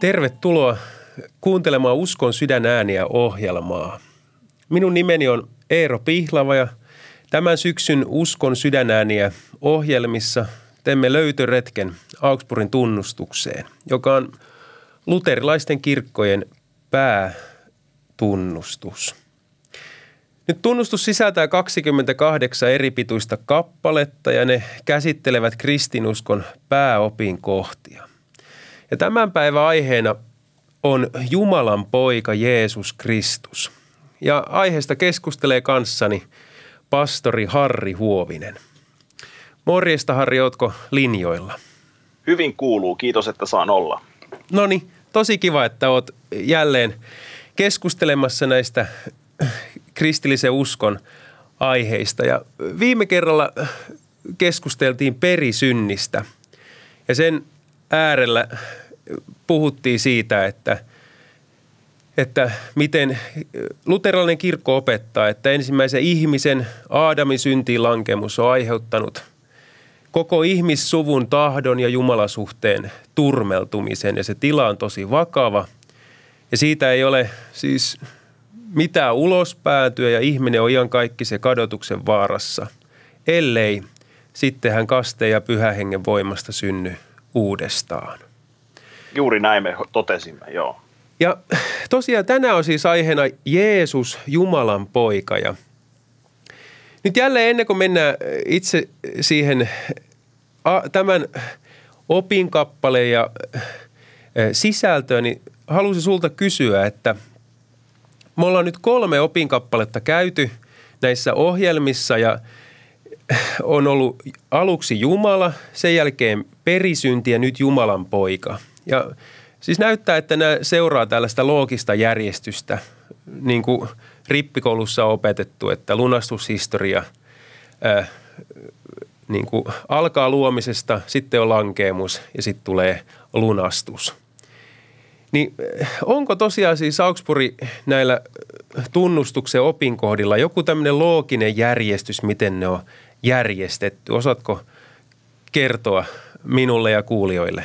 Tervetuloa kuuntelemaan Uskon sydänääniä ohjelmaa. Minun nimeni on Eero Pihlava ja tämän syksyn Uskon sydänääniä ohjelmissa teemme löytöretken Augsburgin tunnustukseen, joka on luterilaisten kirkkojen päätunnustus. Nyt tunnustus sisältää 28 eri pituista kappaletta ja ne käsittelevät kristinuskon pääopin kohtia. Ja tämän päivän aiheena on Jumalan poika Jeesus Kristus. Ja aiheesta keskustelee kanssani pastori Harri Huovinen. Morjesta Harri, ootko linjoilla? Hyvin kuuluu, kiitos että saan olla. No niin, tosi kiva, että oot jälleen keskustelemassa näistä kristillisen uskon aiheista. Ja viime kerralla keskusteltiin perisynnistä ja sen äärellä puhuttiin siitä, että, että miten luterilainen kirkko opettaa, että ensimmäisen ihmisen Aadamin syntiin lankemus on aiheuttanut koko ihmissuvun tahdon ja jumalasuhteen turmeltumisen ja se tila on tosi vakava. Ja siitä ei ole siis mitään ulospäätyä ja ihminen on kaikki se kadotuksen vaarassa, ellei sitten hän kasteen ja pyhähengen voimasta synny uudestaan. Juuri näin me totesimme, joo. Ja tosiaan tänään on siis aiheena Jeesus, Jumalan poika. Ja nyt jälleen ennen kuin mennään itse siihen tämän opinkappaleen ja sisältöön, niin halusin sulta kysyä, että me ollaan nyt kolme opinkappaletta käyty näissä ohjelmissa ja on ollut aluksi Jumala, sen jälkeen perisynti ja nyt Jumalan poika – ja siis näyttää, että nämä seuraa tällaista loogista järjestystä, niin kuin rippikoulussa on opetettu, että lunastushistoria ää, niin kuin alkaa luomisesta, sitten on lankeemus ja sitten tulee lunastus. Niin onko tosiaan siis Augsburg näillä tunnustuksen opinkohdilla joku tämmöinen looginen järjestys, miten ne on järjestetty? Osaatko kertoa minulle ja kuulijoille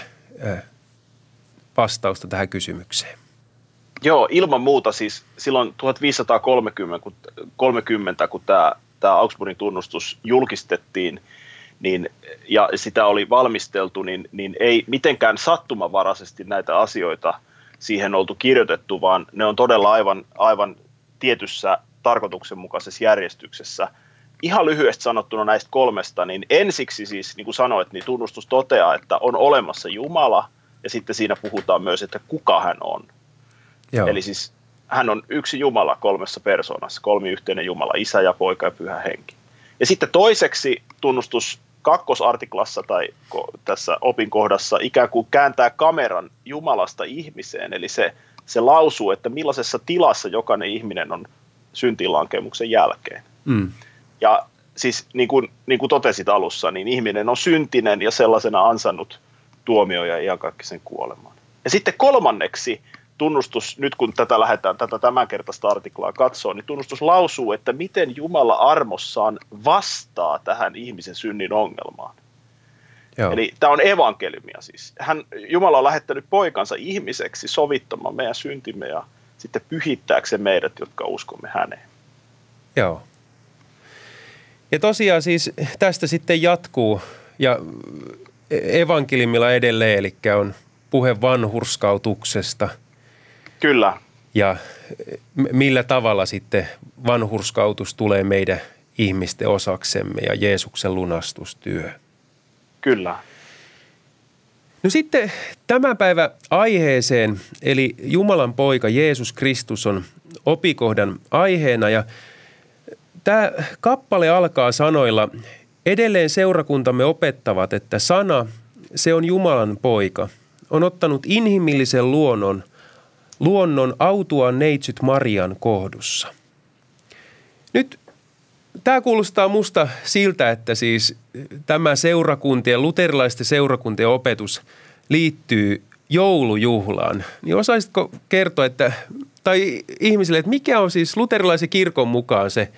vastausta tähän kysymykseen? Joo, ilman muuta siis silloin 1530, kun, 30, kun tämä, tämä Augsburgin tunnustus julkistettiin, niin, ja sitä oli valmisteltu, niin, niin ei mitenkään sattumavaraisesti näitä asioita siihen oltu kirjoitettu, vaan ne on todella aivan, aivan tietyssä tarkoituksenmukaisessa järjestyksessä. Ihan lyhyesti sanottuna näistä kolmesta, niin ensiksi siis, niin kuin sanoit, niin tunnustus toteaa, että on olemassa Jumala – ja sitten siinä puhutaan myös, että kuka hän on. Joo. Eli siis hän on yksi Jumala kolmessa persoonassa, kolmiyhteinen Jumala, isä ja poika ja pyhä henki. Ja sitten toiseksi tunnustus kakkosartiklassa tai tässä opinkohdassa ikään kuin kääntää kameran Jumalasta ihmiseen, eli se, se lausuu, että millaisessa tilassa jokainen ihminen on syntilankemuksen jälkeen. Mm. Ja siis niin kuin, niin kuin totesit alussa, niin ihminen on syntinen ja sellaisena ansannut tuomio ja iankaikkisen kuolemaan. Ja sitten kolmanneksi tunnustus, nyt kun tätä lähdetään tätä tämänkertaista artiklaa katsoa, niin tunnustus lausuu, että miten Jumala armossaan vastaa tähän ihmisen synnin ongelmaan. Joo. Eli tämä on evankeliumia siis. Hän, Jumala on lähettänyt poikansa ihmiseksi sovittamaan meidän syntimme ja sitten pyhittääkseen meidät, jotka uskomme häneen. Joo. Ja tosiaan siis tästä sitten jatkuu ja evankeliumilla edelleen, eli on puhe vanhurskautuksesta. Kyllä. Ja millä tavalla sitten vanhurskautus tulee meidän ihmisten osaksemme ja Jeesuksen lunastustyö. Kyllä. No sitten tämän päivän aiheeseen, eli Jumalan poika Jeesus Kristus on opikohdan aiheena ja tämä kappale alkaa sanoilla Edelleen seurakuntamme opettavat, että sana, se on Jumalan poika, on ottanut inhimillisen luonnon, luonnon autuaan neitsyt Marian kohdussa. Nyt tämä kuulostaa musta siltä, että siis tämä seurakuntien, luterilaisten seurakuntien opetus liittyy joulujuhlaan. Niin osaisitko kertoa, että, tai ihmisille, että mikä on siis luterilaisen kirkon mukaan se –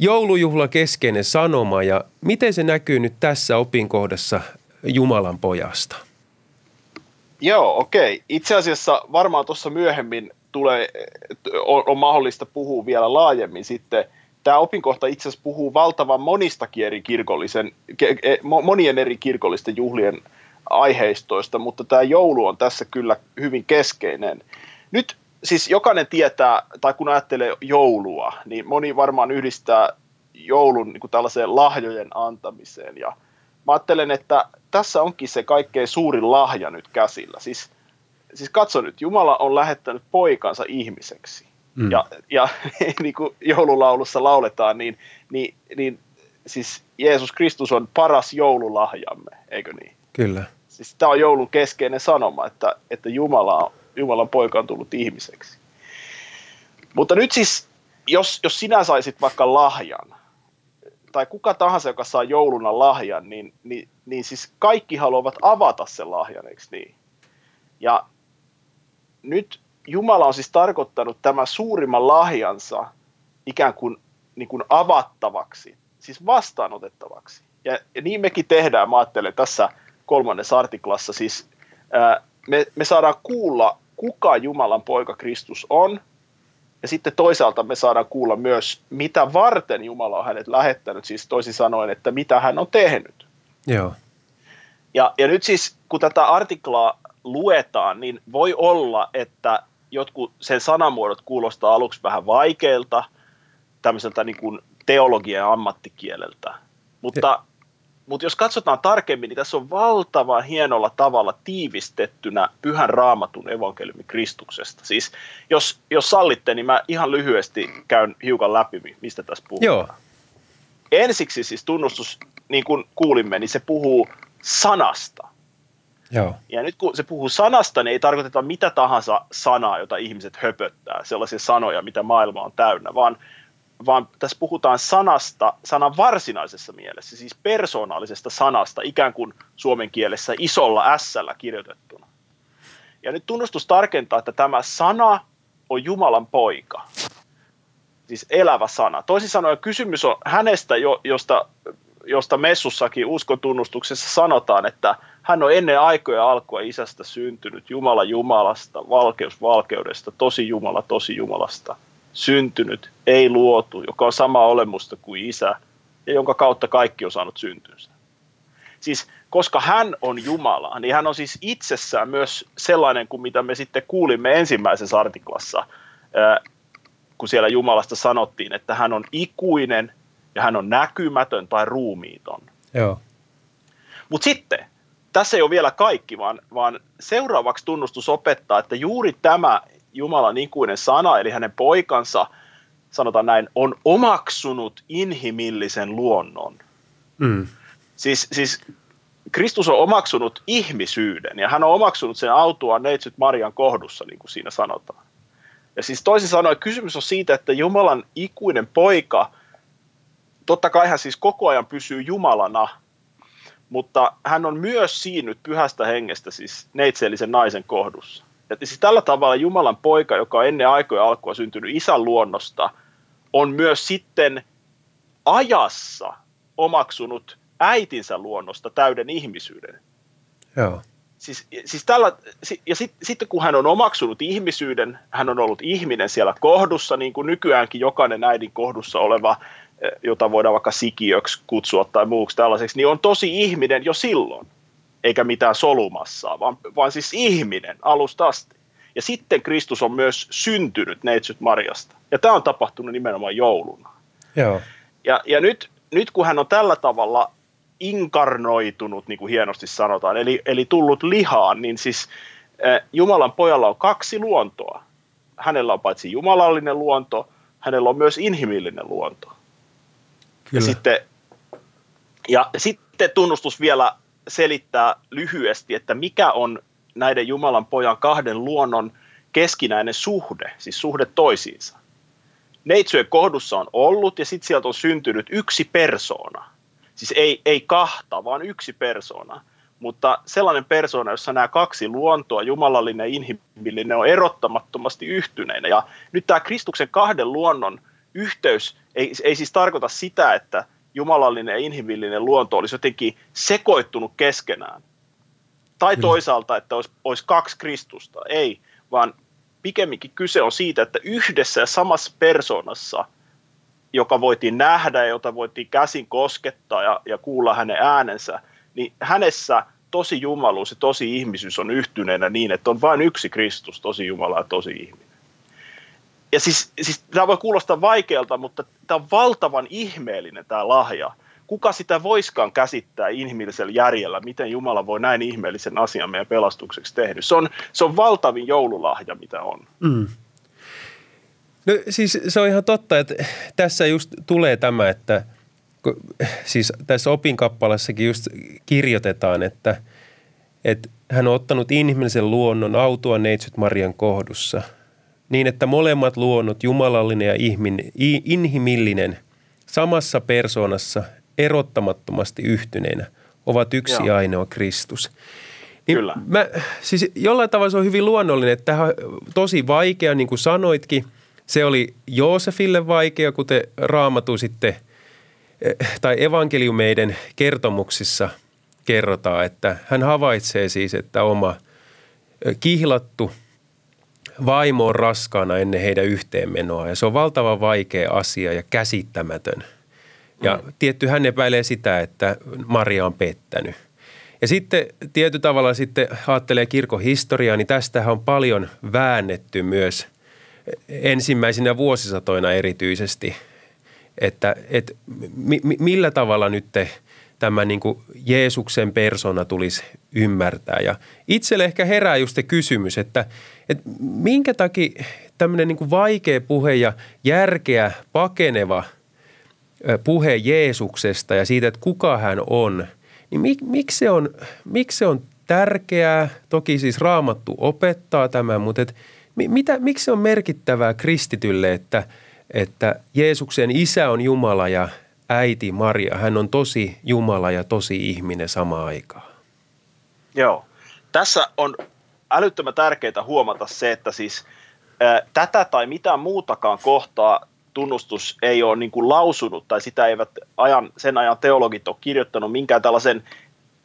joulujuhla keskeinen sanoma ja miten se näkyy nyt tässä opinkohdassa Jumalan pojasta? Joo, okei. Okay. Itse asiassa varmaan tuossa myöhemmin tulee, on, on mahdollista puhua vielä laajemmin sitten. Tämä opinkohta itse asiassa puhuu valtavan monistakin eri kirkollisen, e, monien eri kirkollisten juhlien aiheistoista, mutta tämä joulu on tässä kyllä hyvin keskeinen. Nyt siis jokainen tietää, tai kun ajattelee joulua, niin moni varmaan yhdistää joulun niin kuin tällaiseen lahjojen antamiseen. Ja mä ajattelen, että tässä onkin se kaikkein suurin lahja nyt käsillä. Siis, siis katso nyt, Jumala on lähettänyt poikansa ihmiseksi. Mm. Ja, ja niin kuin joululaulussa lauletaan, niin, niin, niin siis Jeesus Kristus on paras joululahjamme, eikö niin? Kyllä. Siis tämä on joulun keskeinen sanoma, että, että Jumala, Jumalan poika on tullut ihmiseksi. Mutta nyt siis, jos, jos sinä saisit vaikka lahjan, tai kuka tahansa, joka saa jouluna lahjan, niin, niin, niin siis kaikki haluavat avata sen lahjan, eikö niin? Ja nyt Jumala on siis tarkoittanut tämän suurimman lahjansa ikään kuin, niin kuin avattavaksi, siis vastaanotettavaksi. Ja, ja niin mekin tehdään, mä ajattelen tässä kolmannessa artiklassa, siis ää, me, me saadaan kuulla, kuka Jumalan poika Kristus on, ja sitten toisaalta me saadaan kuulla myös, mitä varten Jumala on hänet lähettänyt, siis toisin sanoen, että mitä hän on tehnyt. Joo. Ja, ja nyt siis, kun tätä artiklaa luetaan, niin voi olla, että jotkut sen sanamuodot kuulostaa aluksi vähän vaikeilta, tämmöiseltä niin kuin teologian ammattikieleltä. Mutta mutta jos katsotaan tarkemmin, niin tässä on valtavan hienolla tavalla tiivistettynä pyhän raamatun evankeliumi Kristuksesta. Siis jos, jos sallitte, niin mä ihan lyhyesti käyn hiukan läpi, mistä tässä puhutaan. Joo. Ensiksi siis tunnustus, niin kuin kuulimme, niin se puhuu sanasta. Joo. Ja nyt kun se puhuu sanasta, niin ei tarkoiteta mitä tahansa sanaa, jota ihmiset höpöttää, sellaisia sanoja, mitä maailma on täynnä, vaan vaan tässä puhutaan sanasta, sanan varsinaisessa mielessä, siis persoonallisesta sanasta, ikään kuin suomen kielessä isolla s kirjoitettuna. Ja nyt tunnustus tarkentaa, että tämä sana on Jumalan poika, siis elävä sana. Toisin sanoen kysymys on hänestä, josta, josta messussakin uskon tunnustuksessa sanotaan, että hän on ennen aikoja alkua isästä syntynyt, Jumala Jumalasta, valkeus valkeudesta, tosi Jumala tosi Jumalasta – syntynyt, ei luotu, joka on sama olemusta kuin isä ja jonka kautta kaikki on saanut syntynsä. Siis koska hän on Jumala, niin hän on siis itsessään myös sellainen kuin mitä me sitten kuulimme ensimmäisessä artiklassa, kun siellä Jumalasta sanottiin, että hän on ikuinen ja hän on näkymätön tai ruumiiton. Joo. Mutta sitten, tässä ei ole vielä kaikki, vaan, vaan seuraavaksi tunnustus opettaa, että juuri tämä Jumalan ikuinen sana, eli hänen poikansa, sanotaan näin, on omaksunut inhimillisen luonnon. Mm. Siis, siis Kristus on omaksunut ihmisyyden, ja hän on omaksunut sen autua neitsyt Marian kohdussa, niin kuin siinä sanotaan. Ja siis toisin sanoen kysymys on siitä, että Jumalan ikuinen poika, totta kai hän siis koko ajan pysyy Jumalana, mutta hän on myös siinnyt pyhästä hengestä, siis neitsellisen naisen kohdussa. Että siis tällä tavalla Jumalan poika, joka on ennen aikoja alkua syntynyt isän luonnosta, on myös sitten ajassa omaksunut äitinsä luonnosta täyden ihmisyyden. Joo. Siis, siis tällä, ja sit, sitten kun hän on omaksunut ihmisyyden, hän on ollut ihminen siellä kohdussa, niin kuin nykyäänkin jokainen äidin kohdussa oleva, eh, jota voidaan vaikka sikiöksi kutsua tai muuksi tällaiseksi, niin on tosi ihminen jo silloin eikä mitään solumassaa, vaan, vaan siis ihminen alusta asti. Ja sitten Kristus on myös syntynyt neitsyt Marjasta. Ja tämä on tapahtunut nimenomaan jouluna. Joo. Ja, ja nyt, nyt kun hän on tällä tavalla inkarnoitunut, niin kuin hienosti sanotaan, eli, eli tullut lihaan, niin siis äh, Jumalan pojalla on kaksi luontoa. Hänellä on paitsi jumalallinen luonto, hänellä on myös inhimillinen luonto. Kyllä. Ja sitten, ja sitten tunnustus vielä selittää lyhyesti, että mikä on näiden Jumalan pojan kahden luonnon keskinäinen suhde, siis suhde toisiinsa. Neitsyön kohdussa on ollut ja sitten sieltä on syntynyt yksi persoona. Siis ei, ei kahta, vaan yksi persoona. Mutta sellainen persoona, jossa nämä kaksi luontoa, jumalallinen ja inhimillinen, on erottamattomasti yhtyneinä. Ja nyt tämä Kristuksen kahden luonnon yhteys ei, ei siis tarkoita sitä, että jumalallinen ja inhimillinen luonto olisi jotenkin sekoittunut keskenään, Tai toisaalta, että olisi, olisi kaksi Kristusta. Ei, vaan pikemminkin kyse on siitä, että yhdessä ja samassa persoonassa, joka voitiin nähdä ja jota voitiin käsin koskettaa ja, ja kuulla hänen äänensä, niin hänessä tosi jumaluus ja tosi ihmisyys on yhtyneenä niin, että on vain yksi Kristus, tosi Jumala ja tosi ihminen. Ja siis, siis tämä voi kuulostaa vaikealta, mutta tämä on valtavan ihmeellinen tämä lahja. Kuka sitä voiskaan käsittää inhimillisellä järjellä, miten Jumala voi näin ihmeellisen asian meidän pelastukseksi tehdä. Se on, se on valtavin joululahja, mitä on. Mm. No siis se on ihan totta, että tässä just tulee tämä, että siis tässä opinkappalassakin just kirjoitetaan, että, että hän on ottanut inhimillisen luonnon autua neitsyt Marian kohdussa – niin että molemmat luonnot, jumalallinen ja ihmin, inhimillinen, samassa persoonassa erottamattomasti yhtyneenä, ovat yksi Joo. ainoa Kristus. Niin Kyllä. Mä, siis jollain tavalla se on hyvin luonnollinen, että tämä on tosi vaikea, niin kuin sanoitkin. Se oli Joosefille vaikea, kuten raamatu sitten, eh, tai evankeliumeiden kertomuksissa kerrotaan, että hän havaitsee siis, että oma eh, kihlattu – vaimo on raskaana ennen heidän yhteenmenoa ja se on valtavan vaikea asia ja käsittämätön. Ja mm. tietty hän epäilee sitä, että Maria on pettänyt. Ja sitten tietyllä tavalla sitten ajattelee kirkon historiaa, niin tästähän on paljon väännetty myös ensimmäisinä vuosisatoina erityisesti, että, että mi, millä tavalla nyt te – tämä niin kuin Jeesuksen persona tulisi ymmärtää. Ja itselle ehkä herää just se kysymys, että, että minkä takia tämmöinen niin kuin vaikea puhe ja järkeä pakeneva puhe Jeesuksesta ja siitä, että kuka hän on, niin mik, miksi, se on, miksi se on tärkeää? Toki siis raamattu opettaa tämän, mutta et, mitä, miksi se on merkittävää kristitylle, että, että Jeesuksen isä on Jumala ja äiti Maria, hän on tosi Jumala ja tosi ihminen samaan aikaan. Joo. Tässä on älyttömän tärkeää huomata se, että siis ää, tätä tai mitään muutakaan kohtaa tunnustus ei ole niin kuin lausunut tai sitä eivät ajan, sen ajan teologit ole kirjoittanut minkään tällaisen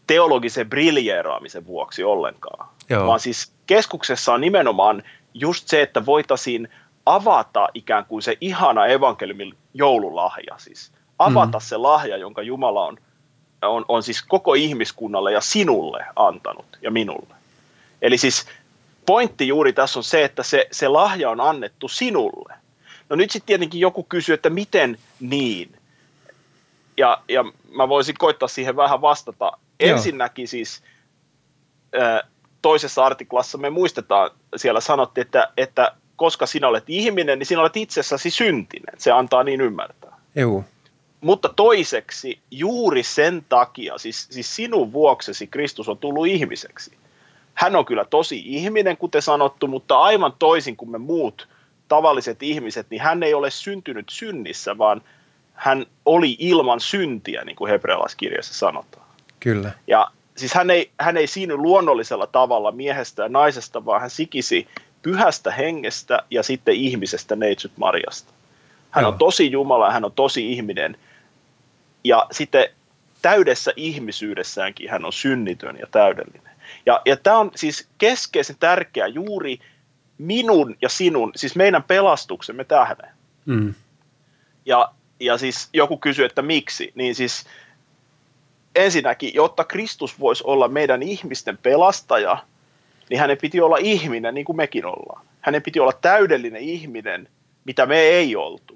teologisen briljeeraamisen vuoksi ollenkaan. Joo. Vaan siis keskuksessa on nimenomaan just se, että voitaisiin avata ikään kuin se ihana evankeliumin joululahja. Siis avata mm. se lahja, jonka Jumala on, on, on siis koko ihmiskunnalle ja sinulle antanut ja minulle. Eli siis pointti juuri tässä on se, että se, se lahja on annettu sinulle. No nyt sitten tietenkin joku kysyy, että miten niin? Ja, ja mä voisin koittaa siihen vähän vastata. Joo. Ensinnäkin siis toisessa artiklassa me muistetaan, siellä sanottiin, että, että koska sinä olet ihminen, niin sinä olet itsessäsi syntinen. Se antaa niin ymmärtää. Joo. Mutta toiseksi, juuri sen takia, siis, siis sinun vuoksesi Kristus on tullut ihmiseksi. Hän on kyllä tosi ihminen, kuten sanottu, mutta aivan toisin kuin me muut tavalliset ihmiset, niin hän ei ole syntynyt synnissä, vaan hän oli ilman syntiä, niin kuin hebrealaiskirjassa sanotaan. Kyllä. Ja siis hän ei, hän ei siinä luonnollisella tavalla miehestä ja naisesta, vaan hän sikisi pyhästä hengestä ja sitten ihmisestä neitsyt Marjasta. Hän Joo. on tosi Jumala, hän on tosi ihminen. Ja sitten täydessä ihmisyydessäänkin hän on synnitön ja täydellinen. Ja, ja tämä on siis keskeisen tärkeä juuri minun ja sinun, siis meidän pelastuksemme tähden. Mm. Ja, ja siis joku kysyy, että miksi, niin siis ensinnäkin, jotta Kristus voisi olla meidän ihmisten pelastaja, niin hänen piti olla ihminen niin kuin mekin ollaan. Hänen piti olla täydellinen ihminen, mitä me ei oltu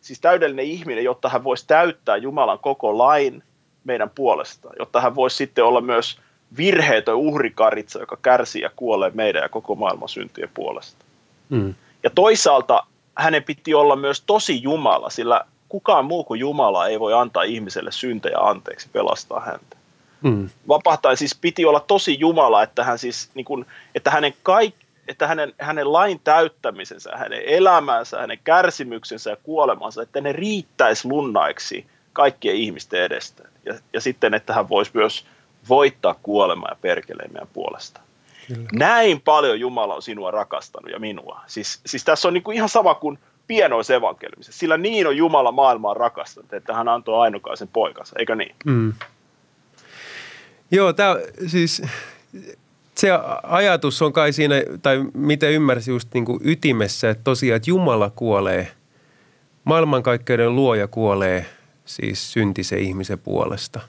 siis täydellinen ihminen, jotta hän voisi täyttää Jumalan koko lain meidän puolesta, jotta hän voisi sitten olla myös virheetön uhrikaritsa, joka kärsii ja kuolee meidän ja koko maailman syntien puolesta. Mm. Ja toisaalta hänen piti olla myös tosi Jumala, sillä kukaan muu kuin Jumala ei voi antaa ihmiselle syntejä anteeksi, pelastaa häntä. Mm. Vapahtaja siis piti olla tosi Jumala, että, hän siis, niin kun, että hänen kaikki että hänen, hänen lain täyttämisensä, hänen elämänsä, hänen kärsimyksensä ja kuolemansa, että ne riittäisi lunnaiksi kaikkien ihmisten edestä. Ja, ja sitten, että hän voisi myös voittaa kuolemaa ja perkeleen meidän puolesta. Kyllä. Näin paljon Jumala on sinua rakastanut ja minua. Siis, siis tässä on niinku ihan sama kuin pienois evankeliumissa. Sillä niin on Jumala maailmaa rakastanut, että hän antoi ainokaisen poikansa, eikö niin? Mm. Joo, tämä siis se ajatus on kai siinä, tai miten ymmärsi just niin kuin ytimessä, että tosiaan, että Jumala kuolee, maailmankaikkeuden luoja kuolee siis syntisen ihmisen puolesta.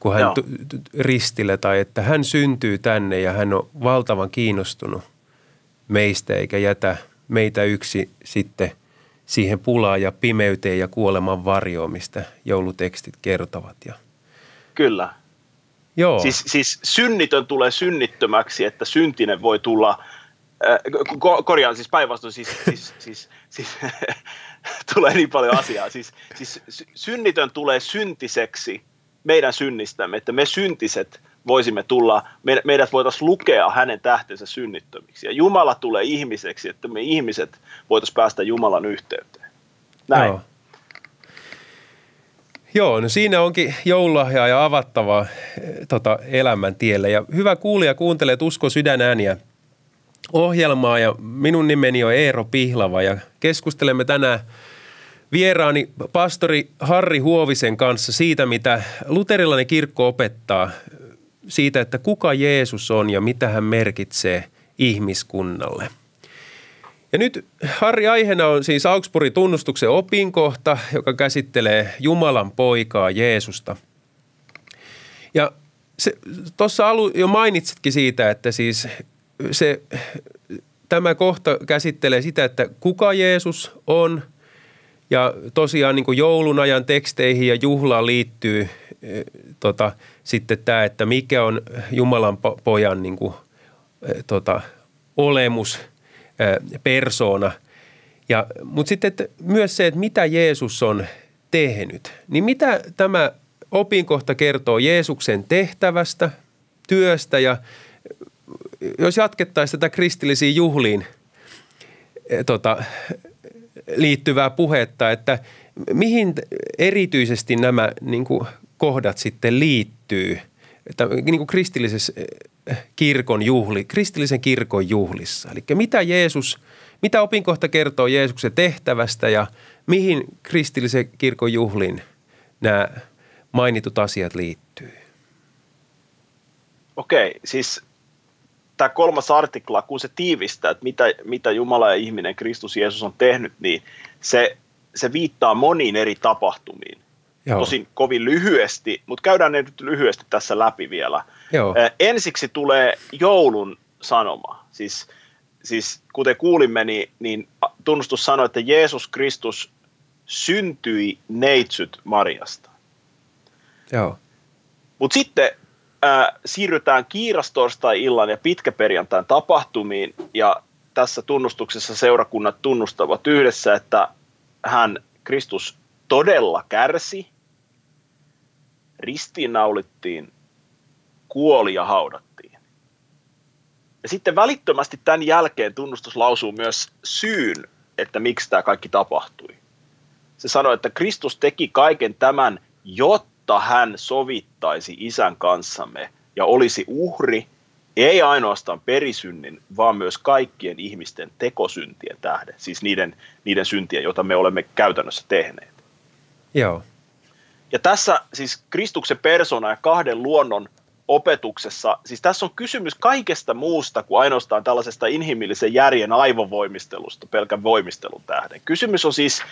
Kun hän t- t- ristille tai että hän syntyy tänne ja hän on valtavan kiinnostunut meistä eikä jätä meitä yksi sitten siihen pulaan ja pimeyteen ja kuoleman varjoon, mistä joulutekstit kertovat. Ja Kyllä. Joo. Siis, siis synnitön tulee synnittömäksi, että syntinen voi tulla, äh, ko- korjaan siis päinvastoin, siis, siis, siis, siis tulee niin paljon asiaa. Siis, siis synnitön tulee syntiseksi meidän synnistämme, että me syntiset voisimme tulla, me, meidät voitaisiin lukea hänen tähtensä synnittömiksi. Ja Jumala tulee ihmiseksi, että me ihmiset voitaisiin päästä Jumalan yhteyteen. Näin. Joo. Joo, no siinä onkin joululahjaa ja avattavaa eh, tota, elämän tielle. Ja hyvä kuulija kuuntelee Usko sydänääniä ohjelmaa ja minun nimeni on Eero Pihlava ja keskustelemme tänään vieraani pastori Harri Huovisen kanssa siitä, mitä luterilainen kirkko opettaa siitä, että kuka Jeesus on ja mitä hän merkitsee ihmiskunnalle – ja nyt Harri aiheena on siis Augsburgin tunnustuksen opinkohta, joka käsittelee Jumalan poikaa Jeesusta. Ja tuossa alu jo mainitsitkin siitä, että siis se, tämä kohta käsittelee sitä, että kuka Jeesus on. Ja tosiaan niin kuin joulun ajan teksteihin ja juhlaan liittyy e, tota, sitten tämä, että mikä on Jumalan pojan niin kuin, e, tota, olemus – persoona. Ja, mutta sitten että myös se, että mitä Jeesus on tehnyt. Niin mitä tämä opinkohta kertoo Jeesuksen tehtävästä, työstä ja jos jatkettaisiin tätä kristillisiin juhliin tota, liittyvää puhetta, että mihin erityisesti nämä niin kuin, kohdat sitten liittyy – että, niin kuin kristillisessä kirkon juhli, kristillisen kirkon juhlissa. Eli mitä Jeesus, mitä opinkohta kertoo Jeesuksen tehtävästä ja mihin kristillisen kirkon juhlin nämä mainitut asiat liittyy? Okei, siis tämä kolmas artikla, kun se tiivistää, että mitä, mitä Jumala ja ihminen, Kristus Jeesus on tehnyt, niin se, se viittaa moniin eri tapahtumiin. Joo. Tosin kovin lyhyesti, mutta käydään ne nyt lyhyesti tässä läpi vielä. Joo. ensiksi tulee joulun sanoma. Siis, siis kuten kuulimme, niin, niin tunnustus sanoi, että Jeesus Kristus syntyi neitsyt Mariasta. Joo. Mutta sitten äh, siirrytään kiirastorstai-illan ja pitkäperjantain tapahtumiin, ja tässä tunnustuksessa seurakunnat tunnustavat yhdessä, että hän, Kristus, todella kärsi, ristiinnaulittiin, kuoli ja haudattiin. Ja sitten välittömästi tämän jälkeen tunnustus lausuu myös syyn, että miksi tämä kaikki tapahtui. Se sanoi, että Kristus teki kaiken tämän, jotta hän sovittaisi isän kanssamme ja olisi uhri, ei ainoastaan perisynnin, vaan myös kaikkien ihmisten tekosyntien tähden, siis niiden, niiden syntien, joita me olemme käytännössä tehneet. Joo. Ja tässä siis Kristuksen persona ja kahden luonnon opetuksessa, siis tässä on kysymys kaikesta muusta kuin ainoastaan tällaisesta inhimillisen järjen aivovoimistelusta pelkän voimistelun tähden. Kysymys on siis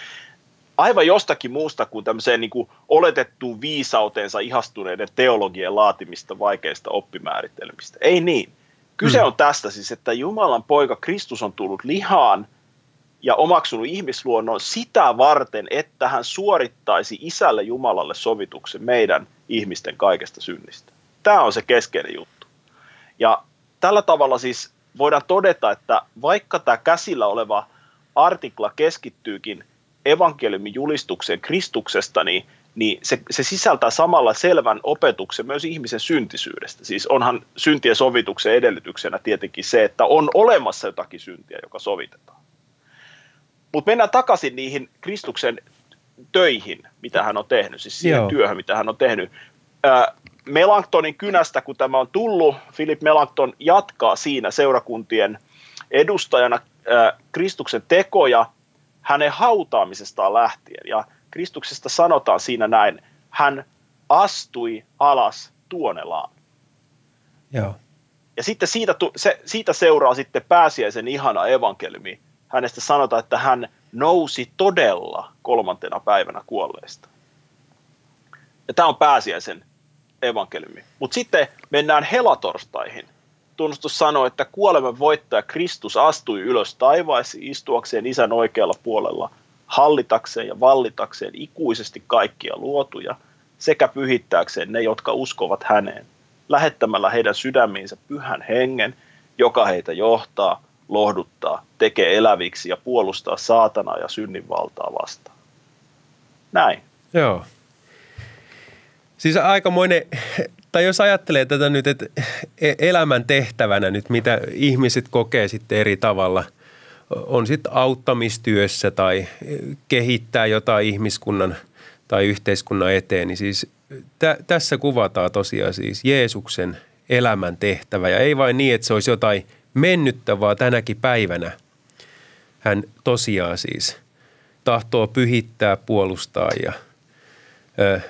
aivan jostakin muusta kuin tämmöiseen niin kuin oletettuun viisauteensa ihastuneiden teologien laatimista vaikeista oppimääritelmistä. Ei niin. Kyse hmm. on tästä siis, että Jumalan poika Kristus on tullut lihaan ja omaksunut ihmisluonnon sitä varten, että hän suorittaisi isälle Jumalalle sovituksen meidän ihmisten kaikesta synnistä. Tämä on se keskeinen juttu. Ja tällä tavalla siis voidaan todeta, että vaikka tämä käsillä oleva artikla keskittyykin evankeliumin julistukseen Kristuksesta, niin, niin se, se sisältää samalla selvän opetuksen myös ihmisen syntisyydestä. Siis onhan syntien sovituksen edellytyksenä tietenkin se, että on olemassa jotakin syntiä, joka sovitetaan. Mutta mennään takaisin niihin Kristuksen töihin, mitä hän on tehnyt, siis siihen Joo. työhön, mitä hän on tehnyt. Äh, Melanktonin kynästä, kun tämä on tullut, Philip Melankton jatkaa siinä seurakuntien edustajana äh, Kristuksen tekoja hänen hautaamisestaan lähtien. Ja Kristuksesta sanotaan siinä näin, hän astui alas tuonelaan. Joo. Ja sitten siitä, se, siitä seuraa sitten pääsiäisen ihana evankeliumi. Hänestä sanotaan, että hän nousi todella kolmantena päivänä kuolleista. Ja tämä on pääsiäisen evankeliumi. Mutta sitten mennään helatorstaihin. Tunnustus sanoo, että kuoleman voittaja Kristus astui ylös taivaisiin istuakseen isän oikealla puolella, hallitakseen ja vallitakseen ikuisesti kaikkia luotuja, sekä pyhittääkseen ne, jotka uskovat häneen, lähettämällä heidän sydämiinsä pyhän hengen, joka heitä johtaa, lohduttaa, tekee eläviksi ja puolustaa saatanaa ja synnin valtaa vastaan. Näin. Joo. Siis aikamoinen, tai jos ajattelee tätä nyt, että e- elämän tehtävänä nyt, mitä ihmiset kokee sitten eri tavalla, on sitten auttamistyössä tai kehittää jotain ihmiskunnan tai yhteiskunnan eteen, niin siis tä, tässä kuvataan tosiaan siis Jeesuksen elämän tehtävä ja ei vain niin, että se olisi jotain mennyttä, vaan tänäkin päivänä hän tosiaan siis tahtoo pyhittää, puolustaa ja ö,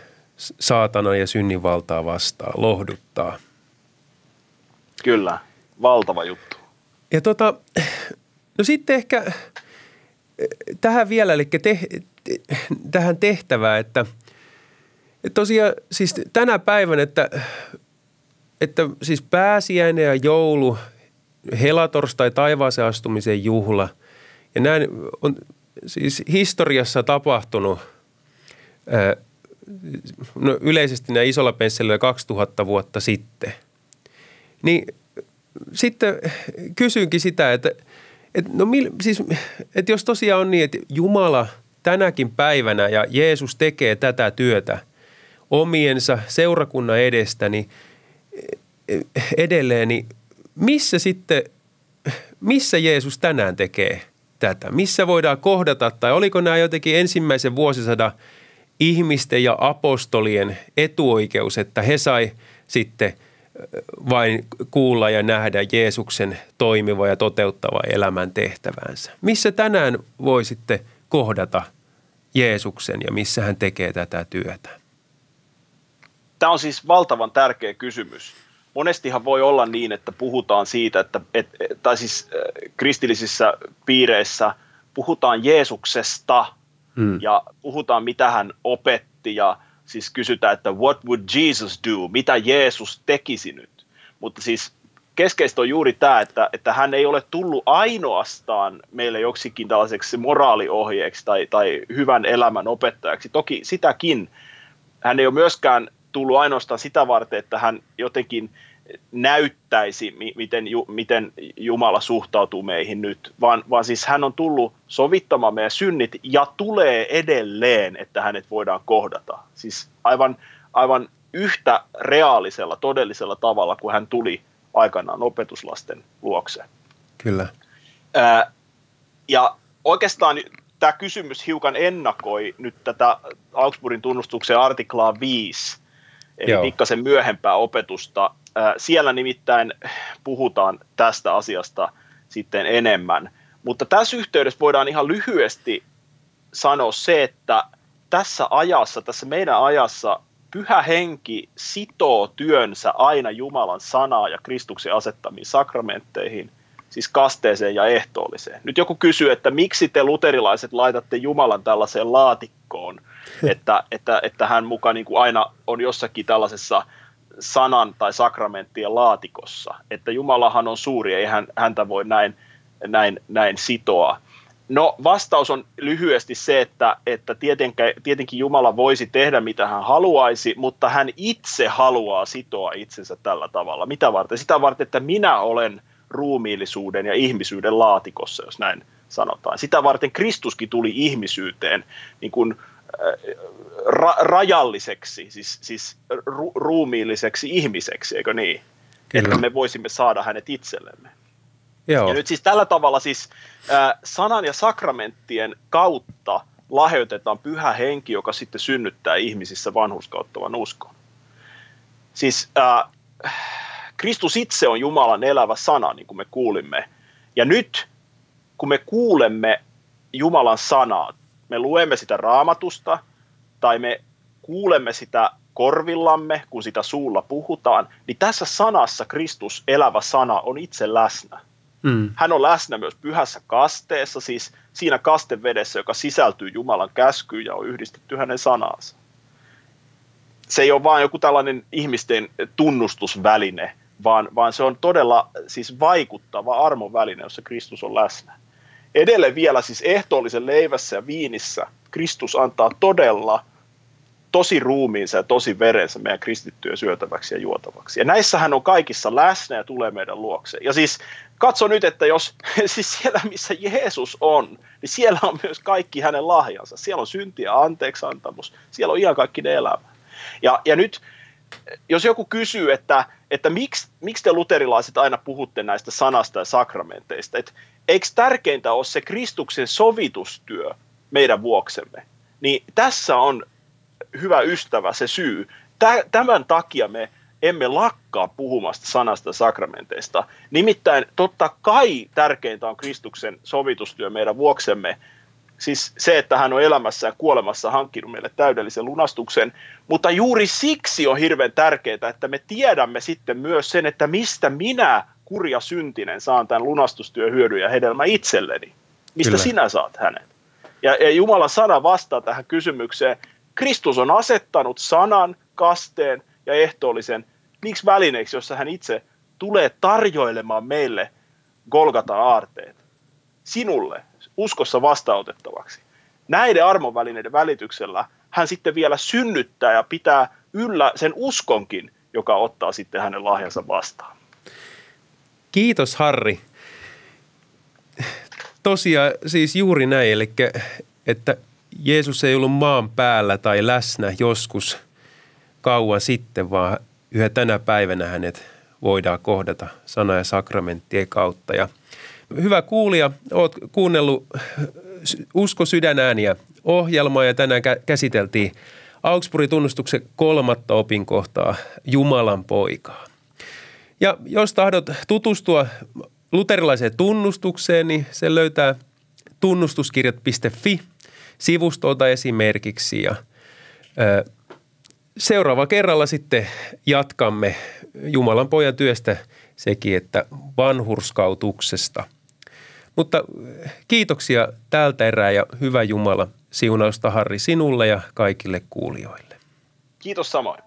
saatana ja synninvaltaa vastaan, lohduttaa. Kyllä, valtava juttu. Ja tota, no sitten ehkä tähän vielä, eli te, tähän tehtävään, että, että tosiaan siis tänä päivänä, että, että siis pääsiäinen ja joulu, helatorstai taivaaseen astumisen juhla ja näin on siis historiassa tapahtunut no yleisesti nämä isolla pensselillä 2000 vuotta sitten. Niin sitten kysynkin sitä, että, että, no siis, että jos tosiaan on niin, että Jumala tänäkin päivänä ja Jeesus tekee tätä työtä omiensa seurakunnan edestä, niin edelleen, niin missä sitten, missä Jeesus tänään tekee tätä? Missä voidaan kohdata tai oliko nämä jotenkin ensimmäisen vuosisadan – ihmisten ja apostolien etuoikeus, että he sai sitten vain kuulla ja nähdä Jeesuksen toimiva ja toteuttava elämän tehtävänsä. Missä tänään voi sitten kohdata Jeesuksen ja missä hän tekee tätä työtä? Tämä on siis valtavan tärkeä kysymys. Monestihan voi olla niin, että puhutaan siitä, että, et, tai siis kristillisissä piireissä puhutaan Jeesuksesta – mm. ja puhutaan mitä hän opetti ja siis kysytään, että what would Jesus do, mitä Jeesus tekisi nyt. Mutta siis keskeistä on juuri tämä, että, että hän ei ole tullut ainoastaan meille joksikin tällaiseksi moraaliohjeeksi tai, tai hyvän elämän opettajaksi. Toki sitäkin. Hän ei ole myöskään tullut ainoastaan sitä varten, että hän jotenkin näyttäisi, miten, miten Jumala suhtautuu meihin nyt, vaan, vaan siis hän on tullut sovittamaan meidän synnit ja tulee edelleen, että hänet voidaan kohdata. Siis aivan, aivan yhtä reaalisella, todellisella tavalla, kuin hän tuli aikanaan opetuslasten luokse. Kyllä. Ää, ja oikeastaan tämä kysymys hiukan ennakoi nyt tätä Augsburgin tunnustuksen artiklaa 5, eli Joo. pikkasen myöhempää opetusta, siellä nimittäin puhutaan tästä asiasta sitten enemmän. Mutta tässä yhteydessä voidaan ihan lyhyesti sanoa se, että tässä ajassa, tässä meidän ajassa, pyhä henki sitoo työnsä aina Jumalan sanaa ja Kristuksen asettamiin sakramentteihin, siis kasteeseen ja ehtoolliseen. Nyt joku kysyy, että miksi te luterilaiset laitatte Jumalan tällaiseen laatikkoon, että, että, että hän mukaan niin kuin aina on jossakin tällaisessa sanan tai sakramenttien laatikossa, että Jumalahan on suuri, ei hän, häntä voi näin, näin, näin sitoa. No vastaus on lyhyesti se, että, että tietenkin, tietenkin Jumala voisi tehdä mitä hän haluaisi, mutta hän itse haluaa sitoa itsensä tällä tavalla. Mitä varten? Sitä varten, että minä olen ruumiillisuuden ja ihmisyyden laatikossa, jos näin sanotaan. Sitä varten Kristuskin tuli ihmisyyteen niin kuin ra- rajalliseksi, siis, siis ru- ruumiilliseksi ihmiseksi, eikö niin? Kyllä. Että me voisimme saada hänet itsellemme. Joo. Ja nyt siis tällä tavalla siis äh, sanan ja sakramenttien kautta lahjoitetaan pyhä henki, joka sitten synnyttää ihmisissä vanhuskauttavan uskon. Siis äh, Kristus itse on Jumalan elävä sana, niin kuin me kuulimme. Ja nyt, kun me kuulemme Jumalan sanaa, me luemme sitä raamatusta tai me kuulemme sitä korvillamme, kun sitä suulla puhutaan, niin tässä sanassa Kristus, elävä sana, on itse läsnä. Mm. Hän on läsnä myös pyhässä kasteessa, siis siinä kastevedessä, joka sisältyy Jumalan käskyyn ja on yhdistetty hänen sanaansa. Se ei ole vain joku tällainen ihmisten tunnustusväline, vaan, vaan se on todella siis vaikuttava armon väline, jossa Kristus on läsnä. Edelleen vielä siis ehtoollisen leivässä ja viinissä Kristus antaa todella tosi ruumiinsa ja tosi verensä meidän kristittyjen syötäväksi ja juotavaksi. Ja näissähän on kaikissa läsnä ja tulee meidän luokse. Ja siis katso nyt, että jos siis siellä missä Jeesus on, niin siellä on myös kaikki hänen lahjansa. Siellä on synti ja anteeksantamus, siellä on ihan kaikki ne elämä. Ja, ja nyt jos joku kysyy, että, että miksi, miksi te luterilaiset aina puhutte näistä sanasta ja sakramenteista, että eikö tärkeintä ole se Kristuksen sovitustyö meidän vuoksemme, niin tässä on hyvä ystävä se syy. Tämän takia me emme lakkaa puhumasta sanasta sakramenteista. Nimittäin totta kai tärkeintä on Kristuksen sovitustyö meidän vuoksemme, siis se, että hän on elämässä ja kuolemassa hankkinut meille täydellisen lunastuksen, mutta juuri siksi on hirveän tärkeää, että me tiedämme sitten myös sen, että mistä minä kurja syntinen saan tämän lunastustyön hyödyn ja hedelmä itselleni. Mistä Kyllä. sinä saat hänet? Ja, ja Jumalan sana vastaa tähän kysymykseen. Kristus on asettanut sanan, kasteen ja ehtoollisen niiksi välineiksi, jossa hän itse tulee tarjoilemaan meille Golgata aarteet. Sinulle, uskossa vastaanotettavaksi. Näiden armonvälineiden välityksellä hän sitten vielä synnyttää ja pitää yllä sen uskonkin, joka ottaa sitten hänen lahjansa vastaan. Kiitos Harri. Tosiaan siis juuri näin, eli että Jeesus ei ollut maan päällä tai läsnä joskus kauan sitten, vaan yhä tänä päivänä hänet voidaan kohdata sana- ja sakramenttien kautta. Ja hyvä kuulija, oot kuunnellut Usko sydänääniä ohjelmaa ja tänään käsiteltiin Augsburgin tunnustuksen kolmatta opinkohtaa Jumalan poikaa. Ja jos tahdot tutustua luterilaiseen tunnustukseen, niin se löytää tunnustuskirjat.fi sivustolta esimerkiksi. Ja, ö, seuraava kerralla sitten jatkamme Jumalan pojan työstä sekin, että vanhurskautuksesta. Mutta kiitoksia tältä erää ja hyvä Jumala siunausta Harri sinulle ja kaikille kuulijoille. Kiitos samoin.